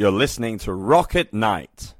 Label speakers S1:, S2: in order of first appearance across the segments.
S1: You're listening to
S2: Rock At Night.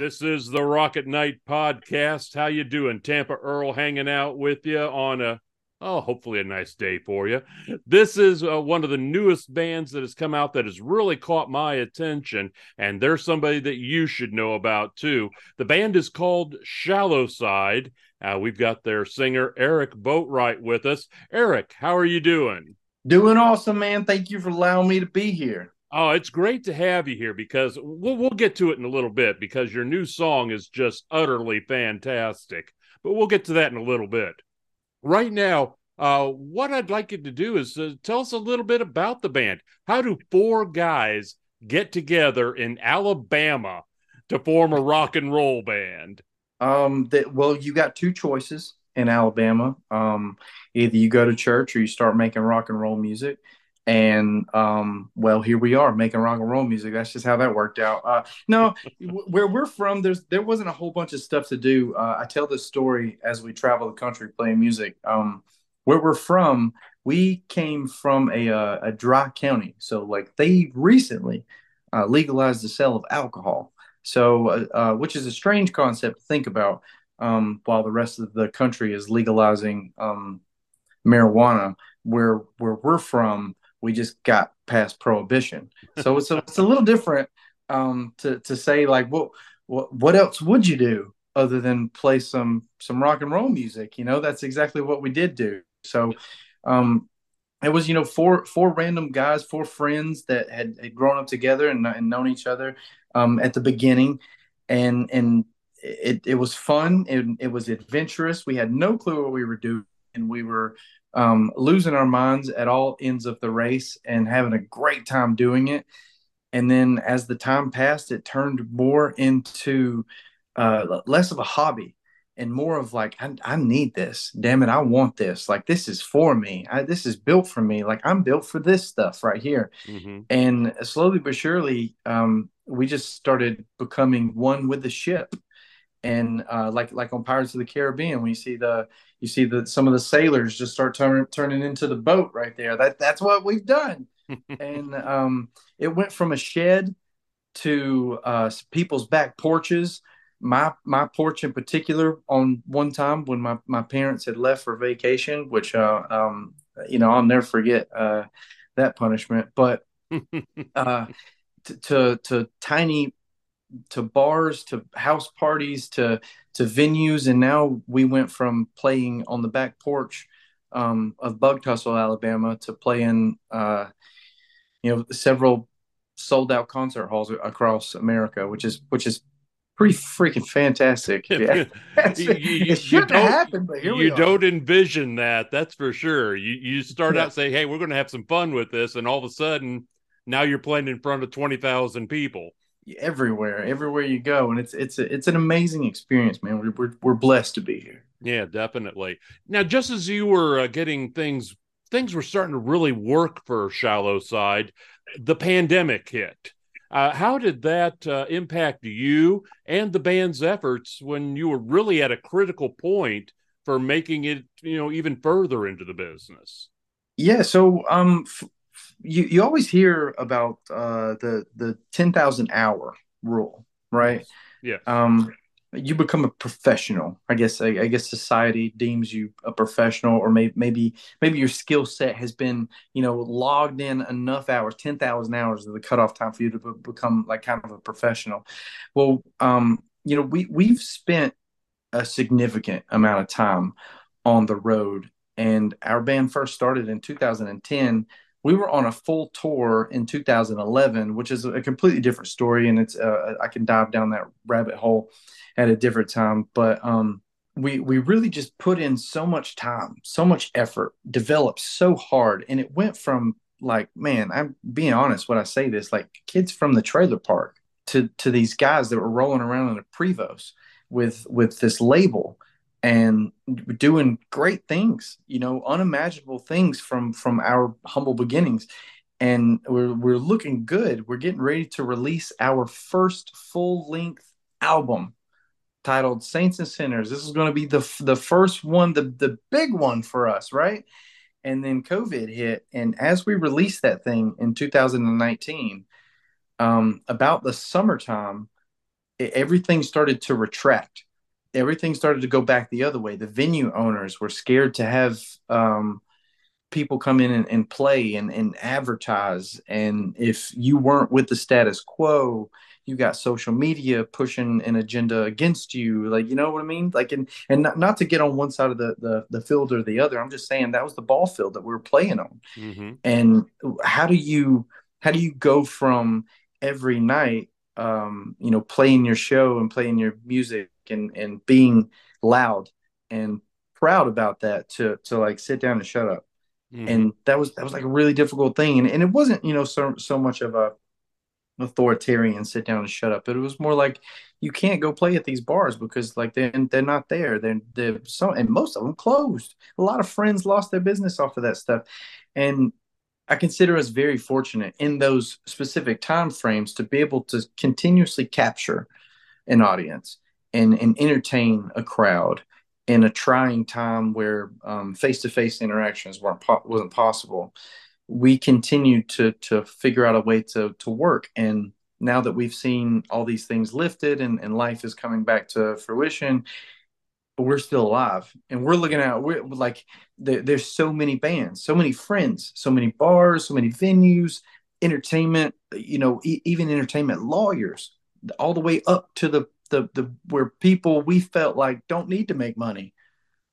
S3: This is the Rock At Night podcast. How you doing? Tampa Earl hanging out with you on a oh, hopefully a nice day for you. This is uh, one of the newest bands that has come out that has really caught my attention, and they're somebody that you should know about too. The band is called Shallow Side. Uh, we've got their singer Eric Boatright with us. Eric, how are you doing?
S4: Doing awesome, man. Thank you for allowing me to be here.
S3: Oh, it's great to have you here because we'll we'll get to it in a little bit because your new song is just utterly fantastic. But we'll get to that in a little bit. Right now, uh, what I'd like you to do is uh, tell us a little bit about the band. How do four guys get together in Alabama to form a rock and roll band?
S4: Um, that well, you got two choices in Alabama. Um, either you go to church or you start making rock and roll music. And um, well, here we are making rock and roll music. That's just how that worked out. Uh, no, where we're from, there's there wasn't a whole bunch of stuff to do. Uh, I tell this story as we travel the country playing music. Um, where we're from, we came from a uh, a dry county, so like they recently uh, legalized the sale of alcohol. So, uh, uh, which is a strange concept to think about, um, while the rest of the country is legalizing um, marijuana. Where where we're from, we just got past prohibition. So it's a, it's a little different um, to to say like, what what what else would you do other than play some some rock and roll music? You know, that's exactly what we did do. So. Um, it was you know four four random guys four friends that had, had grown up together and, and known each other um, at the beginning and and it, it was fun it, it was adventurous we had no clue what we were doing and we were um, losing our minds at all ends of the race and having a great time doing it. And then as the time passed it turned more into uh, less of a hobby and more of like I, I need this. Damn it i want this. Like this is for me. I, this is built for me. Like i'm built for this stuff right here.
S3: Mm-hmm.
S4: and slowly but surely um, we just started becoming one with the ship and uh, like like on pirates of the caribbean when you see the you see the some of the sailors just start turning turning into the boat right there. That that's what we've done. And um, it went from a shed to uh, people's back porches. My my porch in particular on one time when my, my parents had left for vacation which uh, um, you know i'll never forget uh, that punishment. But uh, to, to to tiny to bars to house parties to to venues. And now we went from playing on the back porch um, of bug tussle alabama to playing uh, you know several sold out concert halls across america which is which is pretty freaking fantastic. Yeah.
S3: You- you-
S4: it shouldn't have
S3: don't-
S4: happened but here we
S3: you don't envision that that's for sure. You you start
S4: Yeah.
S3: out saying hey we're going to have some fun with this and all of a sudden now you're playing in front of 20,000 people
S4: everywhere everywhere you go and it's it's a, it's an amazing experience man. We're, we're, we're blessed to be here.
S3: Yeah definitely. Now just as you were uh, getting things things were starting to really work for shallow side the pandemic hit. Uh, how did that uh, impact you and the band's efforts when you were really at a critical point for making it you know even further into the business?
S4: Yeah, so um, f- you you always hear about uh the the ten thousand hour rule, right?
S3: yeah
S4: Um, you become a professional. I guess I, I guess society deems you a professional, or maybe maybe maybe your skill set has been you know logged in enough hours. Ten thousand hours is the cutoff time for you to be- become like kind of a professional. Well, um, you know we we've spent a significant amount of time on the road and our band first started in 2010 we were on a full tour in 2011 which is a completely different story and it's uh, i can dive down that rabbit hole at a different time but um we we really just put in so much time, so much effort, developed so hard, and it went from like, man, I'm being honest when I say this, like kids from the trailer park to to these guys that were rolling around in a Prevost with with this label and doing great things, you know, unimaginable things from from our humble beginnings. And we're we're looking good. We're getting ready to release our first full length album titled Saints and Sinners. This is going to be the the first one, the the big one for us, right? And then COVID hit, and as we released that thing in 2019, um, about the summertime, it, everything started to retract. Everything started to go back the other way. The venue owners were scared to have um, people come in and, and play and, and advertise. And if you weren't with the status quo, you got social media pushing an agenda against you like you know what i mean like and and not, not to get on one side of the, the the field or the other i'm just saying that was the ball field that we were playing on
S3: Mm-hmm.
S4: and how do you how do you go from every night um you know playing your show and playing your music and and being loud and proud about that to to like sit down and shut up.
S3: Mm-hmm.
S4: and that was that was like a really difficult thing. And, and it wasn't you know so so much of a authoritarian sit down and shut up but it was more like you can't go play at these bars because like they're, they're not there. They're they're so and most of them closed. A lot of friends lost their business off of that stuff. And i consider us very fortunate in those specific time frames to be able to continuously capture an audience and and entertain a crowd in a trying time where um, face-to-face interactions weren't po- wasn't possible. We continued to to figure out a way to to work. And now that we've seen all these things lifted and, and life is coming back to fruition we're still alive. And we're looking at we're like there, there's so many bands so many friends so many bars so many venues entertainment you know e- even entertainment lawyers all the way up to the the the where people we felt like don't need to make money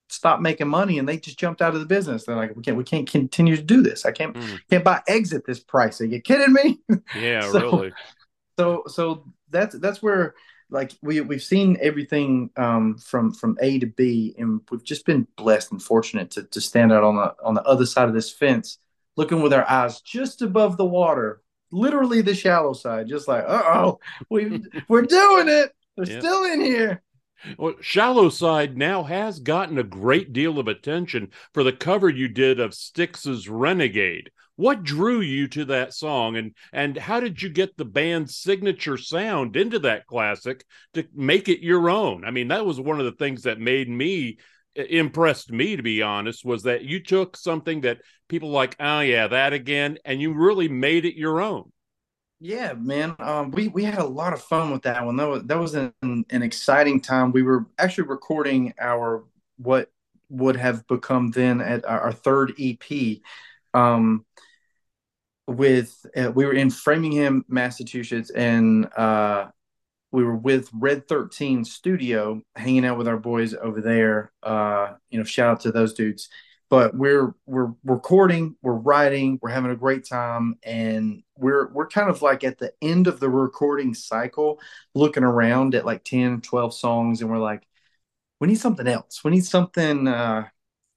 S4: stop making money and they just jumped out of the business. They're like we can't we can't continue to do this. I can't
S3: Mm.
S4: can't buy eggs at this price. Are you kidding me?
S3: Yeah,
S4: So-
S3: really.
S4: so so that's that's where like we we've seen everything um from from a to b and we've just been blessed and fortunate to to stand out on the on the other side of this fence looking with our eyes just above the water literally the shallow side just like uh-oh we we're doing it we're
S3: Yeah.
S4: still in here
S3: Well, Shallow Side now has gotten a great deal of attention for the cover you did of Styx's Renegade. What drew you to that song and and how did you get the band's signature sound into that classic to make it your own? I mean, that was one of the things that made me impressed me to be honest was that you took something that people like, "Oh yeah, that again," and you really made it your own.
S4: Yeah, man. Um, we we had a lot of fun with that one. That was that was an, an exciting time. We were actually recording our what would have become then at our, third EP. Um, with uh, we were in Framingham, Massachusetts, and uh, we were with Red Thirteen Studio, hanging out with our boys over there. Uh, you know, shout out to those dudes. But we're we're recording, we're writing, we're having a great time, and we're we're kind of like at the end of the recording cycle, looking around at like 10, 12 songs, and we're like, we need something else. We need something. Uh,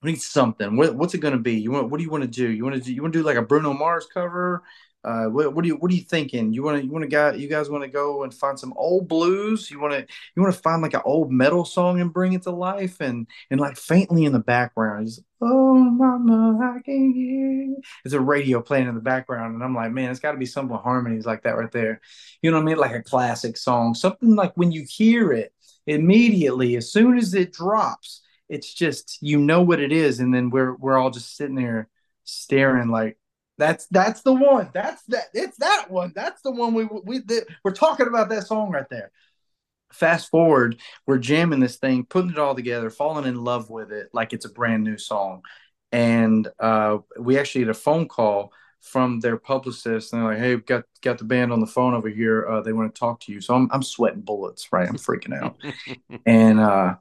S4: we need something. What, what's it going to be? You want? What do you want to do? You want to do? You want to do like a Bruno Mars cover? Uh, what, what do you What are you thinking? You want to? You want to go? You guys want to go and find some old blues? You want to? You want to find like an old metal song and bring it to life and and like faintly in the background, oh mama, I can hear. There's a radio playing in the background, and I'm like, man, it's got to be some harmonies like that right there. You know what I mean? Like a classic song, something like when you hear it immediately, as soon as it drops it's just you know what it is and then we're we're all just sitting there staring like that's that's the one that's that it's that one that's the one we we we're talking about that song right there. Fast forward we're jamming this thing putting it all together falling in love with it like it's a brand new song. And uh we actually had a phone call from their publicist and they're like hey we've got got the band on the phone over here. Uh they want to talk to you. So i'm, I'm sweating bullets right? I'm freaking out. And uh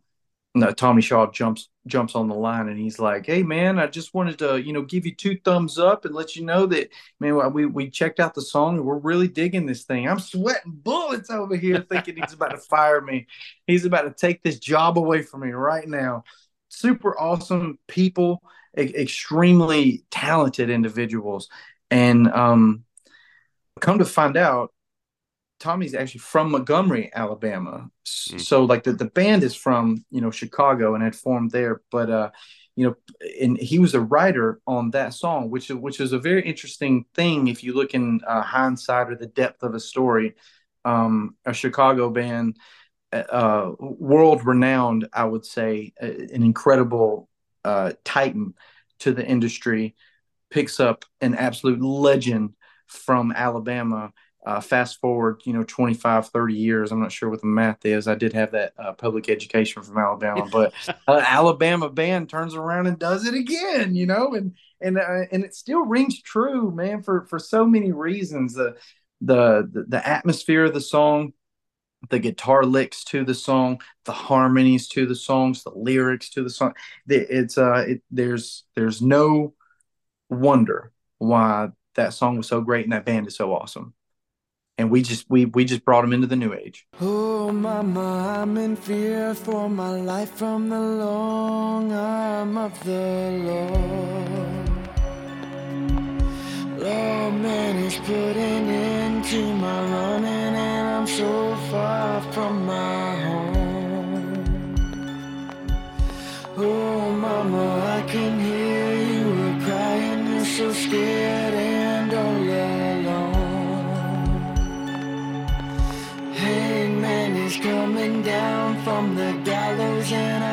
S4: no, Tommy Shaw jumps jumps on the line and he's like, "Hey man, I just wanted to you know give you two thumbs up and let you know that man we we checked out the song and we're really digging this thing. I'm sweating bullets over here thinking he's about to fire me. He's about to take this job away from me right now. Super awesome people, e- extremely talented individuals, and um, come to find out Tommy's actually from Montgomery, Alabama.
S3: Mm.
S4: So like the, the band is from, you know, Chicago and had formed there. But uh, you know, and he was a writer on that song, which which is a very interesting thing if you look in uh, hindsight or the depth of a story. Um, a Chicago band, uh, world renowned, I would say, uh, an incredible uh, titan to the industry, picks up an absolute legend from Alabama uh, fast forward, you know, 25, 30 years. I'm not sure what the math is. I did have that uh, public education from Alabama, but uh, Alabama band turns around and does it again, you know, and and uh, and it still rings true, man, for for so many reasons. The the the, the atmosphere of the song, the guitar licks to the song, the harmonies to the songs, the lyrics to the song. It's uh, it, there's there's no wonder why that song was so great and that band is so awesome and we just we we just brought him into the new age.
S5: Oh, mama, I'm in fear for my life from the long arm of the Lord. Lord, man is putting into my running, and I'm so far from my home. Oh, mama, I can hear you crying, you're so scared and I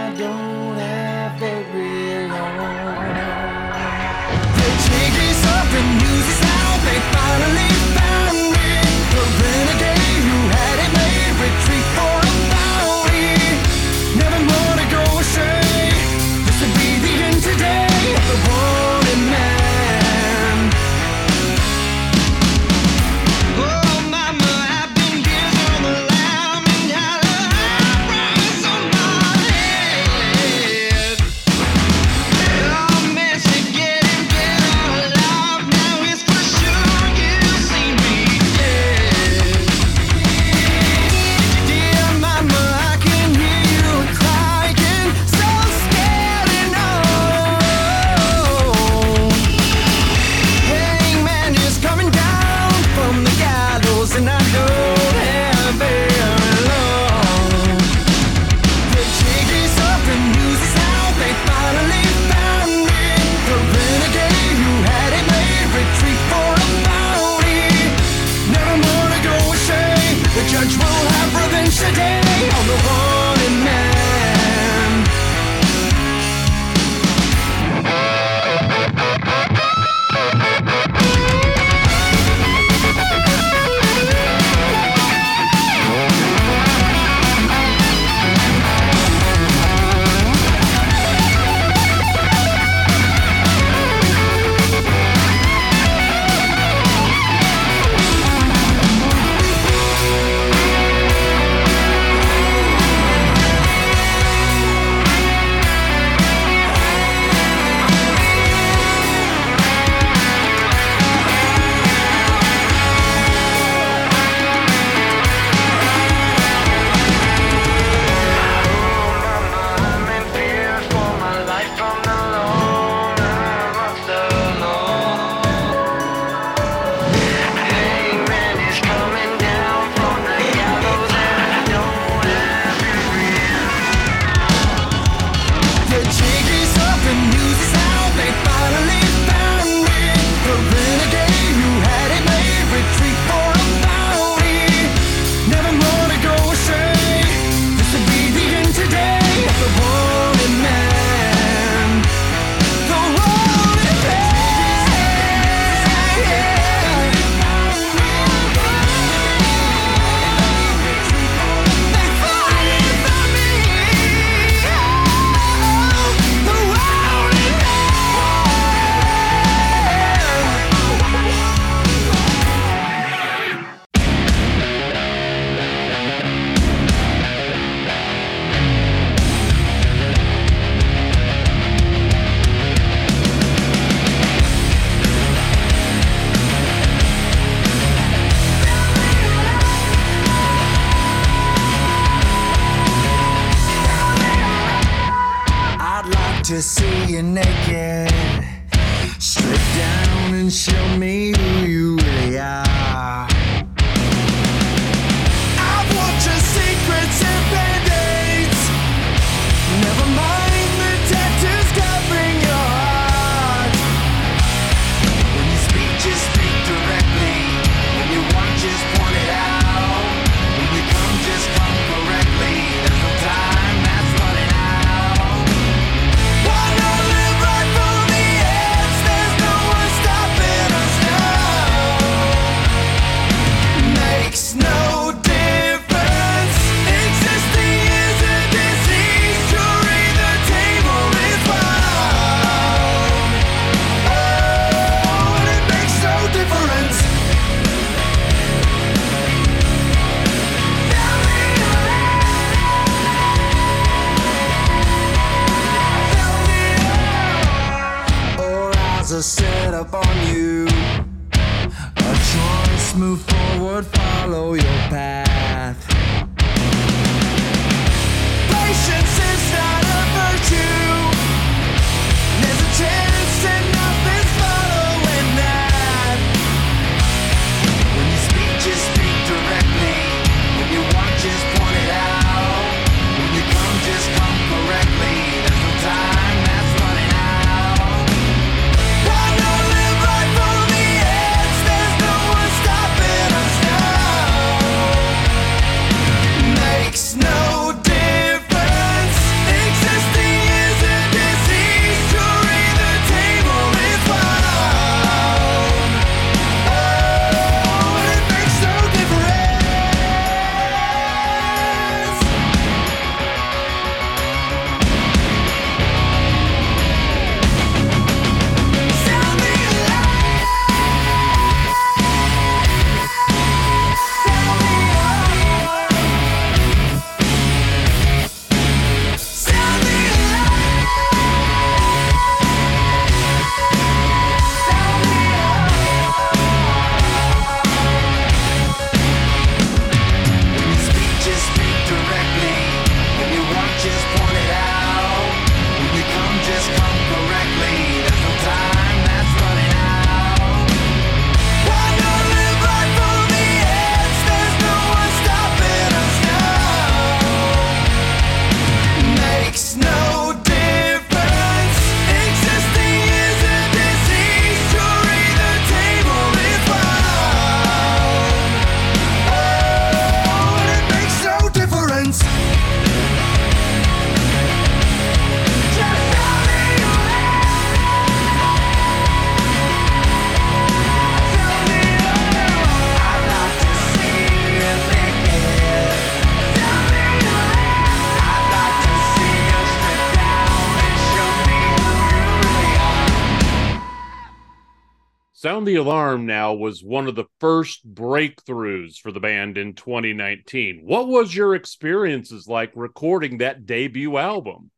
S5: The Alarm now
S3: was one of the first breakthroughs for the band in 2019. What was your experiences like recording that debut album?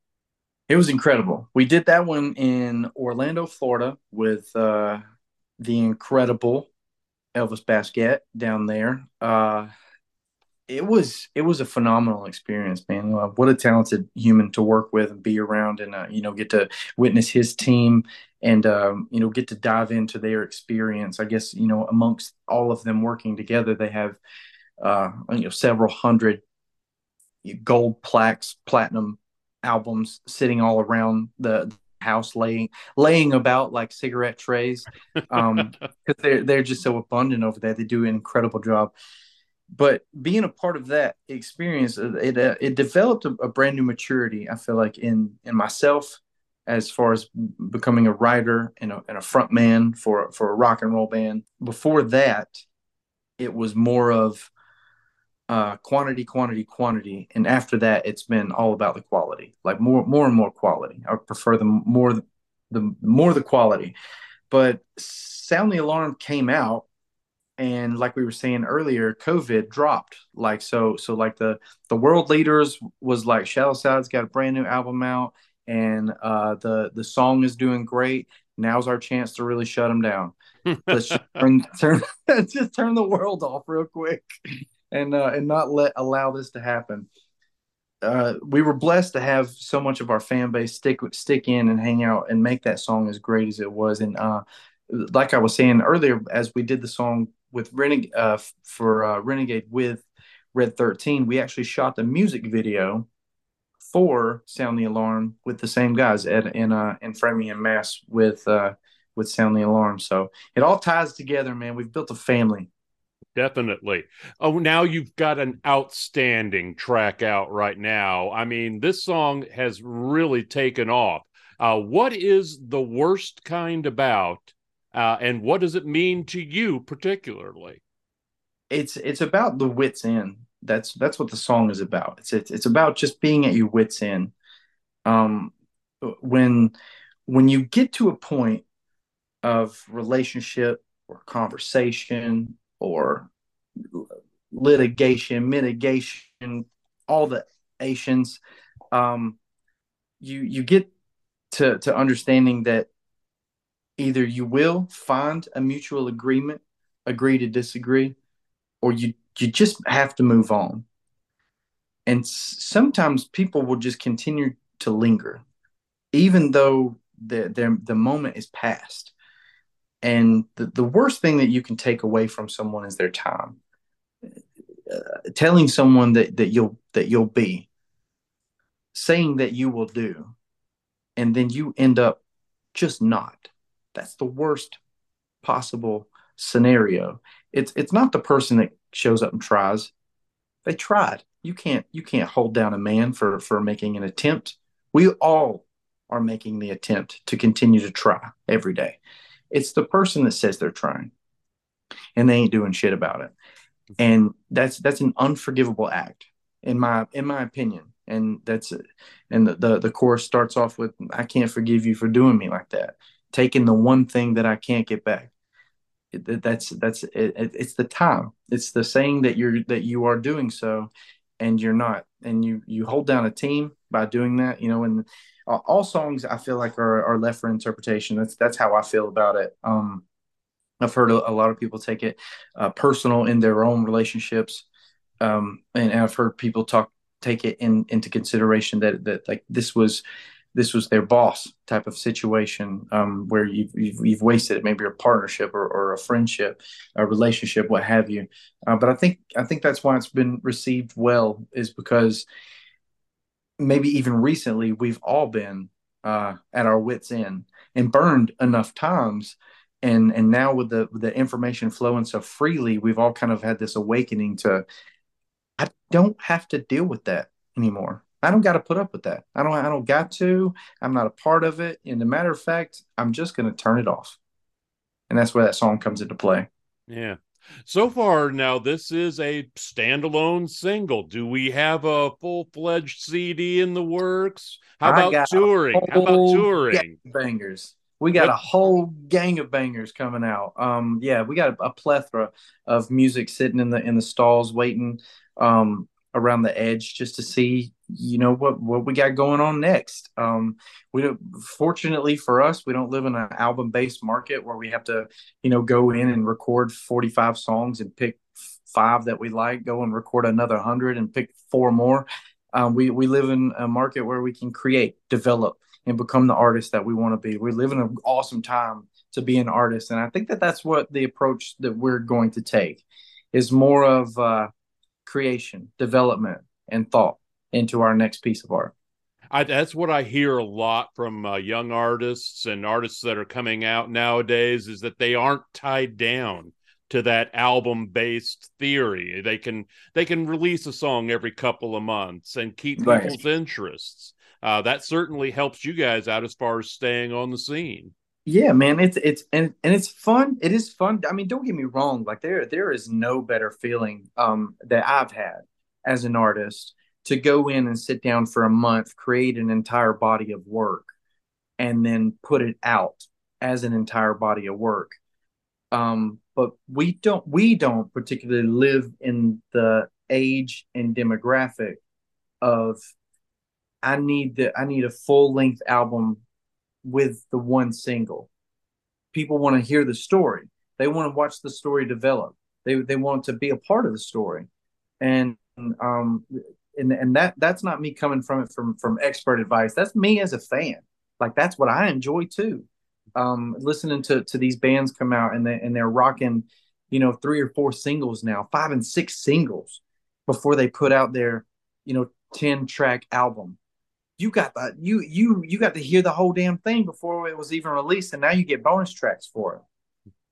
S4: It was incredible. We did that one in Orlando, Florida, with uh, the incredible Elvis Baskette down there. Uh, it was it was a phenomenal experience, man. Uh, what a talented human to work with and be around, and uh, you know get to witness his team and um, you know get to dive into their experience. I guess you know amongst all of them working together, they have uh, you know several hundred gold plaques, platinum albums sitting all around the house laying laying about like cigarette trays um because they're they're just so abundant over there they do an incredible job but being a part of that experience it uh, it developed a, a brand new maturity i feel like in in myself as far as becoming a writer and a, and a front man for for a rock and roll band before that it was more of uh, quantity, quantity, quantity, and after that, it's been all about the quality. Like more, more and more quality. I prefer the more, the more the quality. But sound the alarm came out, and like we were saying earlier, COVID dropped. Like so, so like the the world leaders was like Shallow Side's got a brand new album out, and uh, the the song is doing great. Now's our chance to really shut them down. Let's just turn, turn just turn the world off real quick and uh, and not let allow this to happen. Uh, we were blessed to have so much of our fan base stick stick in and hang out and make that song as great as it was. And uh, like I was saying earlier, as we did the song with Renegade uh, for uh, Renegade with Red Thirteen, we actually shot the music video for Sound the Alarm with the same guys at in uh in Framingham, Mass with uh with Sound the Alarm. So it all ties together, man. We've built a family.
S3: Definitely. Oh, now you've got an outstanding track out right now. I mean, this song has really taken off. Uh, what is the worst kind about, uh, and what does it mean to you particularly?
S4: It's it's about the wits end. That's that's what the song is about. It's it's, it's about just being at your wits end. Um, when when you get to a point of relationship or conversation or litigation, mitigation, all the Asians, um, you you get to to understanding that either you will find a mutual agreement, agree to disagree, or you you just have to move on. And sometimes people will just continue to linger, even though the the, the moment is past. And the, the worst thing that you can take away from someone is their time. Uh, telling someone that, that you'll that you'll be, saying that you will do, and then you end up just not. That's the worst possible scenario. It's it's not the person that shows up and tries. They tried. You can't you can't hold down a man for for making an attempt. We all are making the attempt to continue to try every day. It's the person that says they're trying and they ain't doing shit about it. Mm-hmm. And that's that's an unforgivable act in my in my opinion. And that's it. And the, the the chorus starts off with I can't forgive you for doing me like that. Taking the one thing that I can't get back. It, that's that's it, it's the time. It's the saying that you're that you are doing so and you're not. And you you hold down a team by doing that, you know, and all songs I feel like are, are left for interpretation. That's that's how I feel about it. Um, I've heard a, a, lot of people take it uh, personal in their own relationships, um, and, and, I've heard people talk take it in into consideration that that like this was this was their boss type of situation um, where you've, you've, you've wasted maybe a partnership or, or a friendship, a relationship, what have you. Uh, but I think I think that's why it's been received well is because maybe even recently, we've all been uh, at our wits' end and burned enough times. And and now with the with the information flowing so freely, we've all kind of had this awakening to I don't have to deal with that anymore. I don't got to put up with that. I don't I don't got to. I'm not a part of it. And a matter of fact, I'm just going to turn it off. And that's where that song comes into play.
S3: Yeah. So far, now this is a standalone single. Do we have a full fledged CD in the works? How about touring? How about touring?
S4: Bangers. We got what? a whole gang of bangers coming out. Um, yeah, we got a, a, plethora of music sitting in the in the stalls waiting. Um, around the edge just to see you know what what we got going on next. Um we don't fortunately for us we don't live in an album based market where we have to you know go in and record 45 songs and pick five that we like go and record another 100 and pick four more. Um, we we live in a market where we can create develop and become the artist that we want to be. We live in an awesome time to be an artist and i think that that's what the approach that we're going to take is more of uh creation, development, and thought into our next piece of art.
S3: I, that's what I hear a lot from uh, young artists and artists that are coming out nowadays is that they aren't tied down to that album based theory. They can they can release a song every couple of months and keep right. people's interests. Uh, that certainly helps you guys out as far as staying on the scene.
S4: Yeah, man, it's it's and and it's fun. It is fun. I mean, don't get me wrong. Like there there is no better feeling um that I've had as an artist to go in and sit down for a month, create an entire body of work, and then put it out as an entire body of work. Um, but we don't we don't particularly live in the age and demographic of I need the I need a full length album with the one single. People want to hear the story. They want to watch the story develop. They they want to be a part of the story, and um and and that that's not me coming from it from from expert advice. That's me as a fan. Like that's what I enjoy too.
S5: um, listening to to these bands come out and they and they're rocking, you know, three or four singles now, five and six singles before they put out their, you know, ten track album. You got the you you you got to hear the whole damn thing before it was even released, and now you get bonus tracks for it.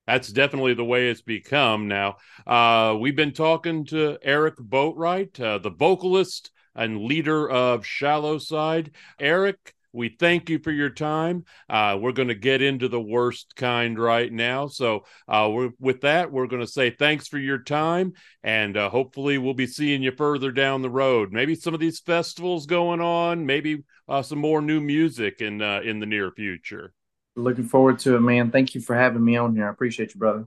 S3: That's definitely the way it's become now. Uh, we've been talking to Eric Boatright, uh, the vocalist and leader of Shallow Side. Eric, we thank you for your time. Uh, we're going to get into the worst kind right now. So, uh, with that, we're going to say thanks for your time, and uh, hopefully, we'll be seeing you further down the road. Maybe some of these festivals going on, maybe uh, some more new music in in the near future.
S5: Looking forward to it, man. Thank you for having me on here. I appreciate you, brother.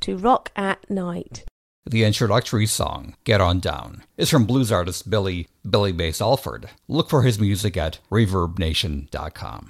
S6: to Rock at Night.
S7: The introductory song, Get On Down, is from blues artist Billy, Billy Bass Alford. Look for his music at ReverbNation.com.